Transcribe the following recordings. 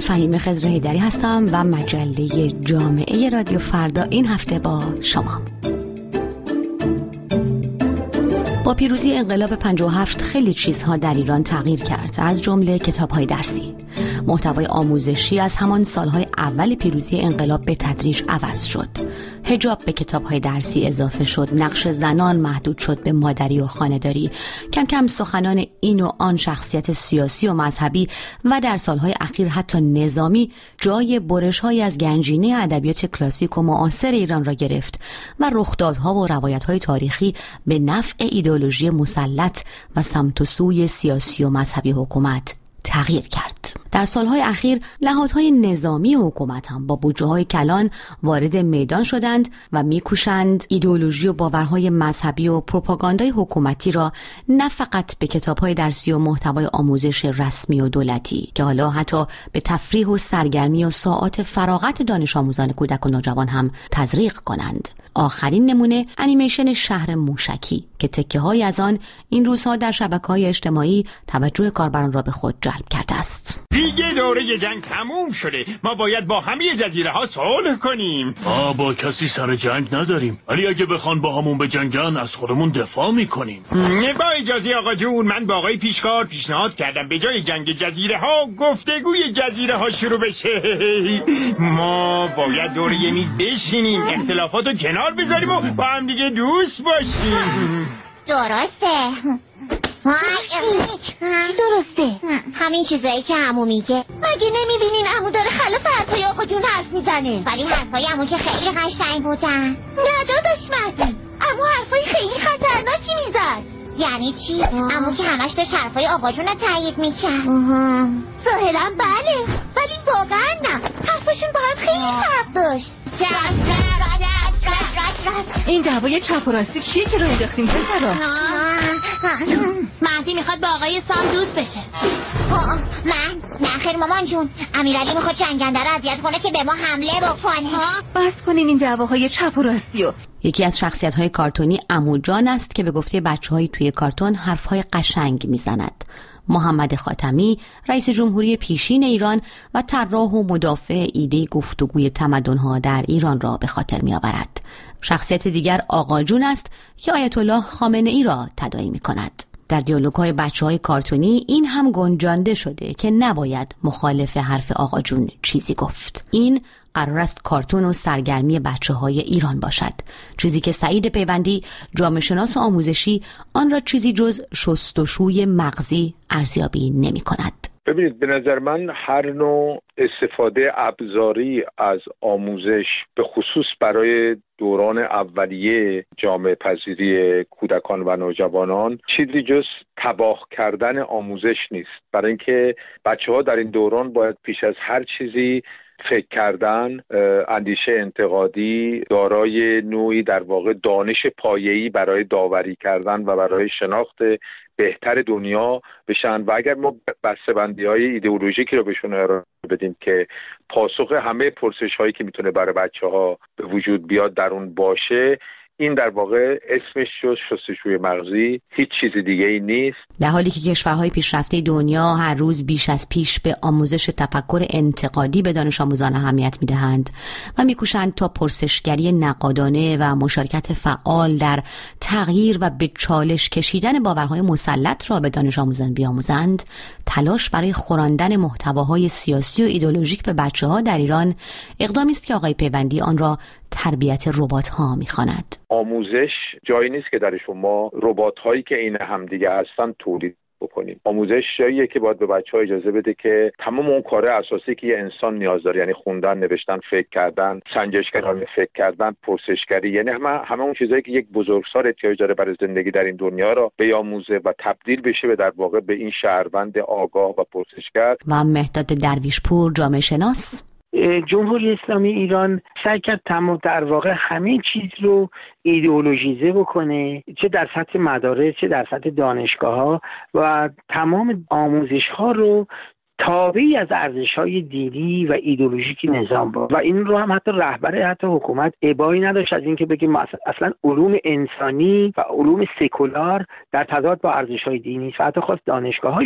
من فهیم خزر هیدری هستم و مجله جامعه رادیو فردا این هفته با شما. با پیروزی انقلاب 57 خیلی چیزها در ایران تغییر کرد. از جمله کتابهای درسی. محتوای آموزشی از همان سالهای اول پیروزی انقلاب به تدریج عوض شد. هجاب به کتاب های درسی اضافه شد. نقش زنان محدود شد به مادری و خانهداری. کم کم سخنان این و آن شخصیت سیاسی و مذهبی و در سالهای اخیر حتی نظامی جای برش های از گنجینه ادبیات کلاسیک و معاصر ایران را گرفت و رخدادها و روایت های تاریخی به نفع ایدولوژی مسلط و سمت و سوی سیاسی و مذهبی حکومت تغییر کرد. در سالهای اخیر نهادهای نظامی حکومت هم با بودجه های کلان وارد میدان شدند و میکوشند ایدئولوژی و باورهای مذهبی و پروپاگاندای حکومتی را نه فقط به کتابهای درسی و محتوای آموزش رسمی و دولتی که حالا حتی به تفریح و سرگرمی و ساعات فراغت دانش آموزان کودک و نوجوان هم تزریق کنند. آخرین نمونه انیمیشن شهر موشکی که تکه های از آن این روزها در شبکه های اجتماعی توجه کاربران را به خود جلب کرده است. دیگه دوره جنگ تموم شده. ما باید با همه جزیره ها صلح کنیم. ما با کسی سر جنگ نداریم. ولی اگه بخوان با همون به جنگن از خودمون دفاع می‌کنیم. با اجازه آقا جون. من با آقای پیشکار پیشنهاد کردم. به جای جنگ جزیره ها گفتگوی جزیره ها شروع بشه. ما باید دوره میز بشینیم. اختلافات رو کنار بذاریم و با هم دیگه دوست باشیم. درسته. چی درسته؟ همین چیزایی که عمو میگه. مگه نمی‌بینین عمو داره خلاف حرفای آقا جون حرف می‌زنه؟ ولی حرفای عمو که خیلی قشنگ بودن. نه داداش مهدی عمو حرفای خیلی خطرناکی می‌زد. یعنی چی؟ عمو که همش داشت حرفای آقا جون رو تایید می‌کرد. ظاهرا بله ولی واقعا نه. حرفشون با هم خیلی فرق داشت. این دعوای چپ و راستی کیه که رو انداختیم پسرا؟ مهدی می‌خواد با آقای سام دوست بشه. من نه خیر مامان جون. امیرعلی می‌خواد جنگنده رو اذیت کنه که به ما حمله بکنه. بس کنین این دعواهای چپ و راستیو یکی از شخصیت های کارتونی اموجان است که به گفته بچه های توی کارتون حرف های قشنگ می‌زند. محمد خاتمی رئیس جمهوری پیشین ایران و طراح و مدافع ایده گفتگوی تمدنها در ایران را به خاطر می آورد. شخصیت دیگر آقاجون است که آیت الله خامنه ای را تداعی می کند. در دیالوگ های بچه های کارتونی این هم گنجانده شده که نباید مخالف حرف آقاجون چیزی گفت. این قرار است کارتون و سرگرمی بچه های ایران باشد چیزی که سعید پیوندی جامعه شناس آموزشی آن را چیزی جز شستشوی مغزی ارزیابی نمی کند ببینید به نظر من هر نوع استفاده ابزاری از آموزش به خصوص برای دوران اولیه جامعه پذیری کودکان و نوجوانان چیزی جز تباه کردن آموزش نیست. برای اینکه بچه ها در این دوران باید پیش از هر چیزی فکر کردن اندیشه انتقادی دارای نوعی در واقع دانش پایه‌ای برای داوری کردن و برای شناخت بهتر دنیا بشن و اگر ما بسته‌بندی های ایدئولوژیکی رو بهشون ارائه بدیم که پاسخ همه پرسش هایی که می‌تونه برای بچه ها به وجود بیاد در اون باشه این در واقع اسمش شد شستشوی مغزی هیچ چیز دیگه ای نیست. در حالی که کشورهای پیشرفته دنیا هر روز بیش از پیش به آموزش تفکر انتقادی به دانش آموزان اهمیت می‌دهند و میکوشند تا پرسشگری نقادانه و مشارکت فعال در تغییر و به چالش کشیدن باورهای مسلط را به دانش آموزان بیاموزند. تلاش برای خوراندن محتواهای سیاسی و ایدولوژیک به بچه ها در ایران اقدامی است که آقای پیوندی آن را تربیت ربات ها می‌خواند. آموزش جایی نیست که در شما ربات هایی که این همدیگه هستن تولید بکنیم. آموزش جاییه که باید به بچه ها اجازه بده که تمام اون کار اساسی که یه انسان نیاز داره یعنی خوندن نوشتن فکر کردن سنجشگرانه فکر کردن پرسشگری یعنی همه همه اون چیزایی که یک بزرگسال احتیاج داره برای زندگی در این دنیا را بیاموزه و تبدیل بشه به در واقع به این شهروند آگاه و پرسشگر. و مهداد درویشپور جامعه شناس. جمهوری اسلامی ایران سعی کرد تمام در واقع همه چیز رو ایدئولوژیزه بکنه چه در سطح مدارس چه در سطح دانشگاه ها و تمام آموزش ها رو تابعی از ارزش های دینی و ایدولوژیکی نظام بود. و این رو هم حتی رهبر حتی حکومت ابایی نداشت از اینکه بگیم اصلا علوم انسانی و علوم سکولار در تضاد با ارزش های دینی و حتی خواست دانشگاه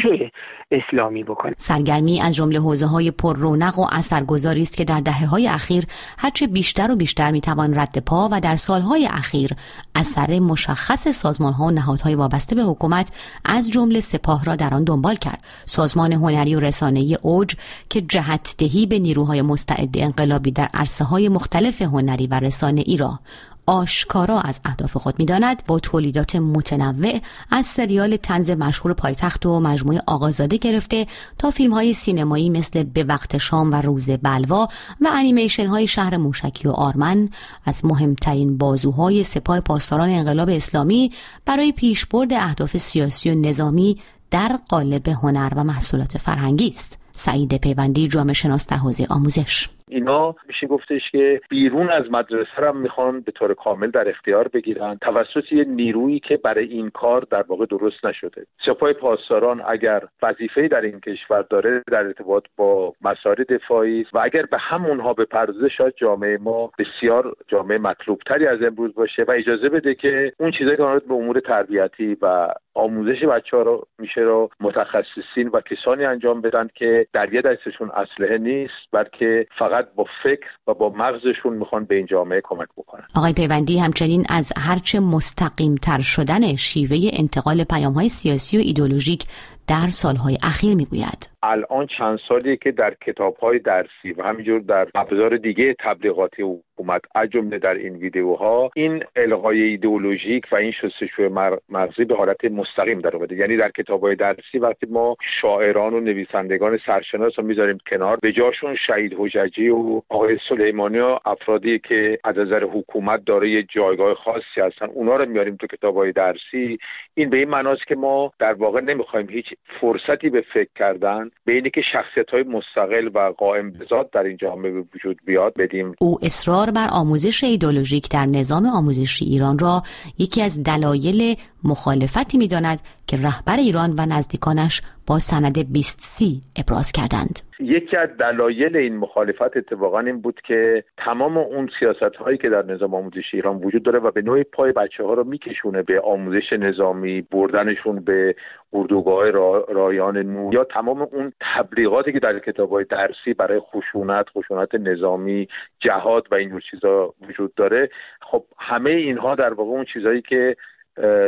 اسلامی بکنه. سرگرمی از جمله حوزه های پر رونق و اثرگذاری است که در دهه های اخیر هرچه بیشتر و بیشتر می‌توان رد پا و در سالهای اخیر اثر مشخص سازمان ها و نهادهای وابسته به حکومت از جمله سپاه را در آن دنبال کرد. سازمان هنری و رسانه‌ای اوج که جهت دهی به نیروهای مستعد انقلابی در عرصه های مختلف هنری و رسانه‌ای را آشکارا از اهداف خود می‌داند با تولیدات متنوع از سریال تنز مشهور پایتخت و مجموعه آقازاده گرفته تا فیلم های سینمایی مثل به وقت شام و روز بلوا و انیمیشن های شهر موشکی و آرمن. از مهمترین بازوهای سپاه پاسداران انقلاب اسلامی برای پیشبرد اهداف سیاسی و نظامی در قالب هنر و محصولات فرهنگی است. سعید پیوندی جامعه شناس در حوزه آموزش. اینا میشه گفتش که بیرون از مدرسه هم می‌خوان به طور کامل در اختیار بگیرن. توسط یه نیرویی که برای این کار در واقع درست نشده. سپاه پاسداران اگر وظیفه در این کشور داره در ارتباط با مسائل دفاعی و اگر به همونها به پردازه شاید جامعه ما بسیار جامعه مطلوب تری از امروز باشه و اجازه بده که اون چیزایی که به امور تربیتی و آموزش بچه ها رو میشه رو متخصصین و کسانی انجام بدن که در یه دستشون اسلحه نیست بلکه فقط با فکر و با مغزشون می‌خوان به این جامعه کمک بکنن. آقای پیوندی همچنین از هرچه مستقیم تر شدن شیوه انتقال پیام های سیاسی و ایدولوژیک در سالهای اخیر می‌گوید. الان چند سالی که در کتاب های درسی و همینجور در ابزار دیگه تبلیغاتی حکومت از جمله در این ویدیوها این الغای ایدئولوژیک و این شستشوی مغزی به حالت مستقیم در اومده. یعنی در کتاب های درسی وقتی ما شاعران و نویسندگان سرشناس رو می‌ذاریم کنار به جاشون شهید حججی و آقای سلیمانی و افرادی که از نظر حکومت داره یه جایگاه خاصی هستن اونا رو میاریم تو کتاب های درسی. این به این معناست که ما در واقع نمی‌خوایم هیچ فرصتی به فکر کردن به اینی که شخصیت های مستقل و قائم بذات در این جامعه به وجود بیاد بدیم. او اصرار بر آموزش ایدولوژیک در نظام آموزشی ایران را یکی از دلایل مخالفتی می‌داند که رهبر ایران و نزدیکانش با سند 20 سی ابراز کردند. یکی از دلایل این مخالفت اتفاقا این بود که تمام اون سیاست هایی که در نظام آموزش ایران وجود داره و به نوعی پای بچه ها رو میکشونه به آموزش نظامی بردنشون به اردوگاه را، رایان نور یا تمام اون تبلیغاتی که در کتاب های درسی برای خشونت خشونت نظامی جهاد و اینجور چیزا وجود داره. خب همه اینها در واقع اون چیزهایی که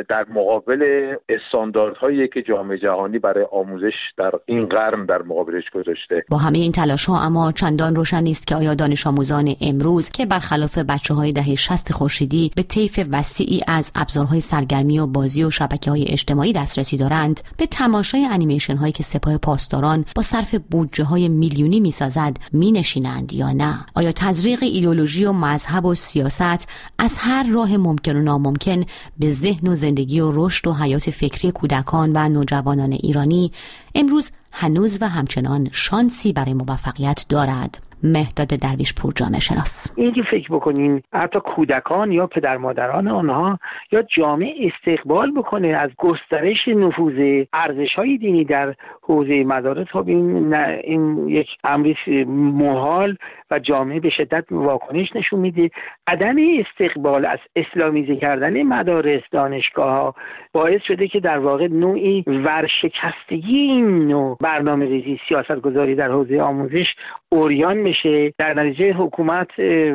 در مقابل استانداردهایی که جامعه جهانی برای آموزش در این قرن در مقابلش گذاشته. با همه این تلاش ها اما چندان روشن نیست که آیا دانش آموزان امروز که برخلاف بچه های دهه 60 خورشیدی به طیف وسیعی از ابزارهای سرگرمی و بازی و شبکه های اجتماعی دسترسی دارند به تماشای انیمیشن هایی که سپاه پاسداران با صرف بودجه های میلیونی می‌سازد می نشینند یا نه؟ آیا تزریق ایدولوژی و مذهب و سیاست از هر راه ممکن و ناممکن به و زندگی و رشد و حیات فکری کودکان و نوجوانان ایرانی امروز هنوز و همچنان شانسی برای موفقیت دارد. مهداد درویش پور جامعه شناس. اینکه فکر بکنین حتی کودکان یا پدر مادران آنها یا جامعه استقبال بکنه از گسترش نفوذ ارزش های دینی در حوزه مدارس خب این, این یک امری محال و جامعه به شدت واکنش نشون میده. عدم استقبال از اسلامیزه کردن مدارس دانشگاه ها باعث شده که در واقع نوعی ورشکستگی این نوع برنامه ریزی سیاست گذاری در حوزه آموزش اوریان بشه در نتیجه حکومت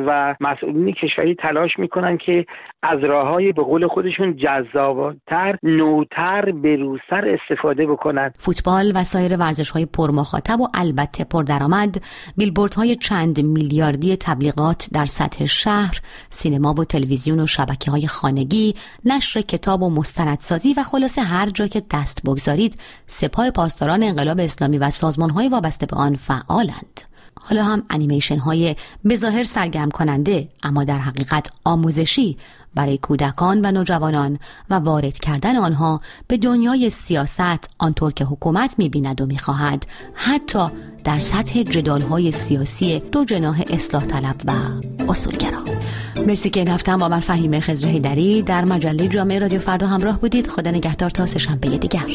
و مسئولین کشوری تلاش می‌کنن که از راه های به قول خودشون جذابتر نوتر بروسر استفاده بکنن. فوتبال و سایر ورزش های پرمخاطب و البته پردرآمد بیلبورد های چند میلیاردی تبلیغات در سطح شهر سینما و تلویزیون و شبکه های خانگی نشر کتاب و مستندسازی و خلاصه هر جا که دست بگذارید سپاه پاسداران انقلاب اسلامی و سازمان های وابسته به آن فعالند. حالا هم انیمیشن های بظاهر سرگرم کننده اما در حقیقت آموزشی برای کودکان و نوجوانان و وارد کردن آنها به دنیای سیاست آنطور که حکومت می‌بیند و می‌خواهد حتی در سطح جدال های سیاسی دو جناح اصلاح طلب و اصولگرا. مرسی که این هفته با من فهیمه خزر در مجله جامعه رادیو فردا همراه بودید. خدا نگهدار تا سه شنبه دیگر.